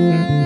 Mm-hmm.